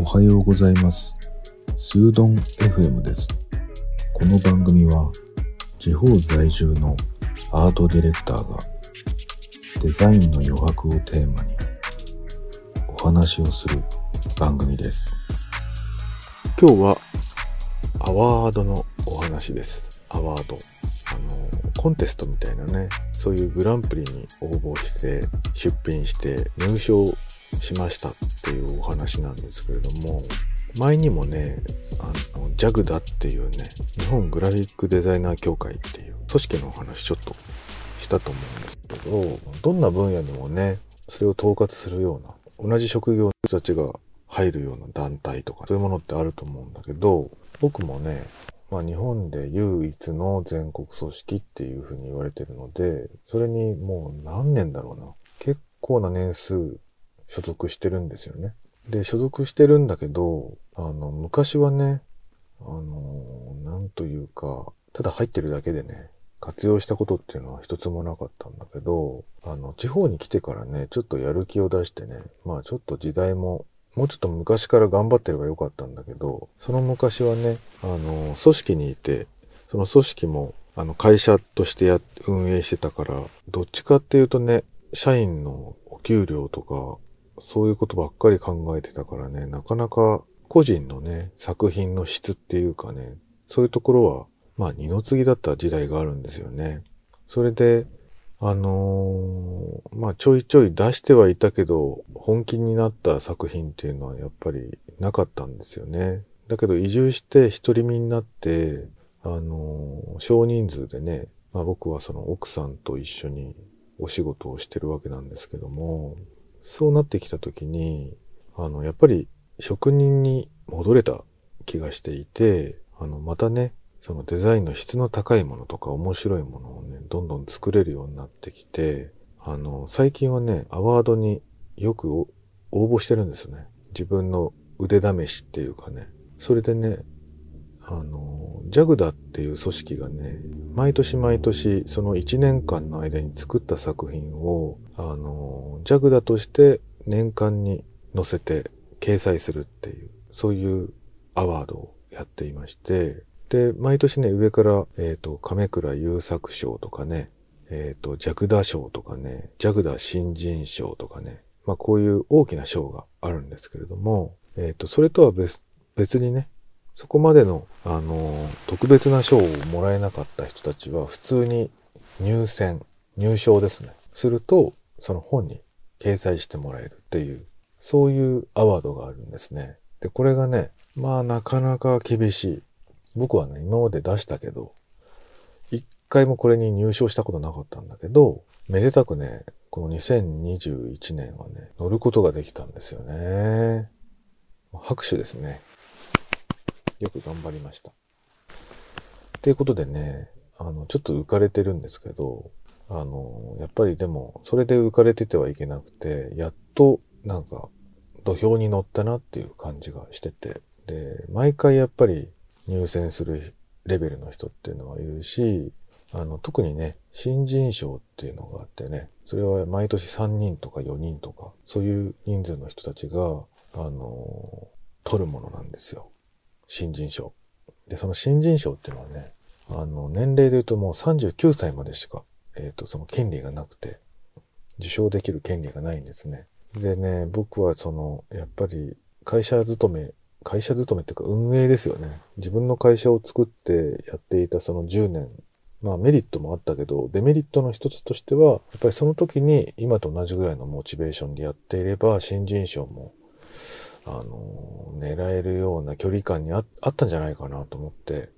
おはようございます。スードン FM です。この番組は地方在住のアートディレクターがデザインの余白をテーマにお話をする番組です。今日はアワードのお話です。アワード。あの、コンテストみたいなね、そういうグランプリに応募して、出品して入賞しましたっていうお話なんですけれども、前にもね、あの、JAGDA っていうね、日本グラフィックデザイナー協会っていう組織のお話ちょっとしたと思うんですけど、どんな分野にもね、それを統括するような、同じ職業の人たちが入るような団体とか、そういうものってあると思うんだけど、僕もね、まあ日本で唯一の全国組織っていうふうに言われてるので、それにもう何年だろうな。結構な年数所属してるんですよね。で、所属してるんだけど、あの、昔はね、あの、なんというか、ただ入ってるだけでね、活用したことっていうのは一つもなかったんだけど、あの、地方に来てからね、ちょっとやる気を出してね、まあちょっと時代ももうちょっと昔から頑張ってればよかったんだけど、その昔はね、あの、組織にいて、その組織も、あの、会社としてや、運営してたから、どっちかっていうとね、社員のお給料とか、そういうことばっかり考えてたからね、なかなか個人のね、作品の質っていうかね、そういうところは、まあ二の次だった時代があるんですよね。それで、あのーまあちょいちょい出してはいたけど、本気になった作品っていうのはやっぱりなかったんですよね。だけど移住して独り身になって、あのー少人数でね、まあ僕はその奥さんと一緒にお仕事をしてるわけなんですけども、そうなってきた時に、あの、やっぱり職人に戻れた気がしていて、あの、またね、そのデザインの質の高いものとか面白いものをね、どんどん作れるようになってきて、あの、最近はね、アワードによく応募してるんですね。自分の腕試しっていうかね。それでね、あの、JAGDA っていう組織がね、毎年毎年その1年間の間に作った作品を、あの、JAGDA として年間に載せて掲載するっていう、そういうアワードをやっていまして、で、毎年ね、上から、えっ、と、亀倉優作賞とかね、えっ、と、ジャグダ賞とかね、ジャグダ新人賞とかね、まあこういう大きな賞があるんですけれども、えっ、と、それとは別、別にね、そこまでの、あの、特別な賞をもらえなかった人たちは普通に入選、入賞ですね。すると、その本に掲載してもらえるっていう、そういうアワードがあるんですね。で、これがね、まあなかなか厳しい。僕はね、今まで出したけど、一回もこれに入賞したことなかったんだけど、めでたくね、この2021年はね、乗ることができたんですよね。拍手ですね。よく頑張りました。っていうことでね、あの、ちょっと浮かれてるんですけど、あの、やっぱりでも、それで浮かれててはいけなくて、やっと、なんか、土俵に乗ったなっていう感じがしてて、で、毎回やっぱり入選するレベルの人っていうのはいるし、あの、特にね、新人賞っていうのがあってね、それは毎年3人とか4人とか、そういう人数の人たちが、あの、取るものなんですよ。新人賞。で、その新人賞っていうのはね、あの、年齢で言うともう39歳までしか、えっ、と、その権利がなくて、受賞できる権利がないんですね。でね、僕はその、やっぱり会社勤め、会社勤めっていうか運営ですよね。自分の会社を作ってやっていたその10年、まあメリットもあったけど、デメリットの一つとしては、やっぱりその時に今と同じぐらいのモチベーションでやっていれば、新人賞もあの、狙えるような距離感にああったんじゃないかなと思って、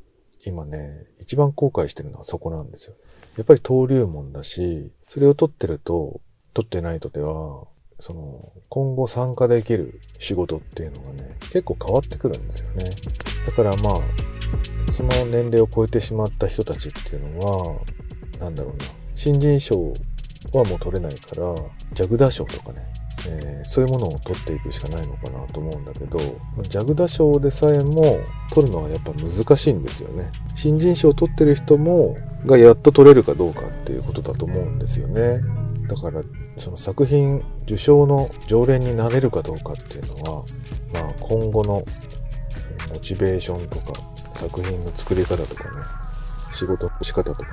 今ね、一番後悔してるのはそこなんですよ。やっぱり登竜門だし、それを取ってると、取ってないとでは、その、今後参加できる仕事っていうのがね、結構変わってくるんですよね。だからまあ、その年齢を超えてしまった人たちっていうのは、なんだろうな、新人賞はもう取れないから、ジャグダ賞とかね、えーそういうものを取っていくしかないのかなと思うんだけど、ジャグダ賞でさえも取るのはやっぱ難しいんですよね。新人賞を取ってる人も、がやっと取れるかどうかっていうことだと思うんですよね。だからその作品受賞の常連になれるかどうかっていうのは、まあ、今後のモチベーションとか作品の作り方とかね仕事の仕方とかね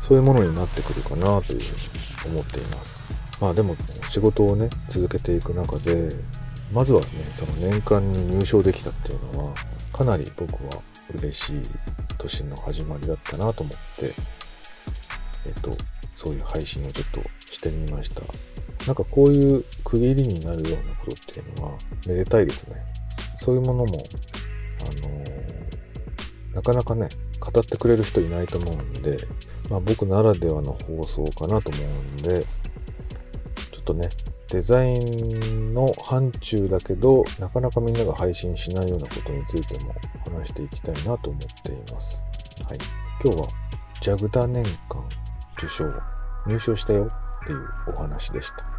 そういうものになってくるかなというふうに思っていますまあでも仕事をね続けていく中でまずはねその年間に入賞できたっていうのはかなり僕は嬉しい年の始まりだったなと思ってえっとそういう配信をちょっとしてみました。なんかこういう区切りになるようなことっていうのはめでたいですね。そういうものもあのー、なかなかね語ってくれる人いないと思うんで、まあ、僕ならではの放送かなと思うんでっとねデザインの範疇だけどなかなかみんなが配信しないようなことについても話していきたいなと思っています。はい、今日はジャグダ年間受賞入賞したよっていうお話でした。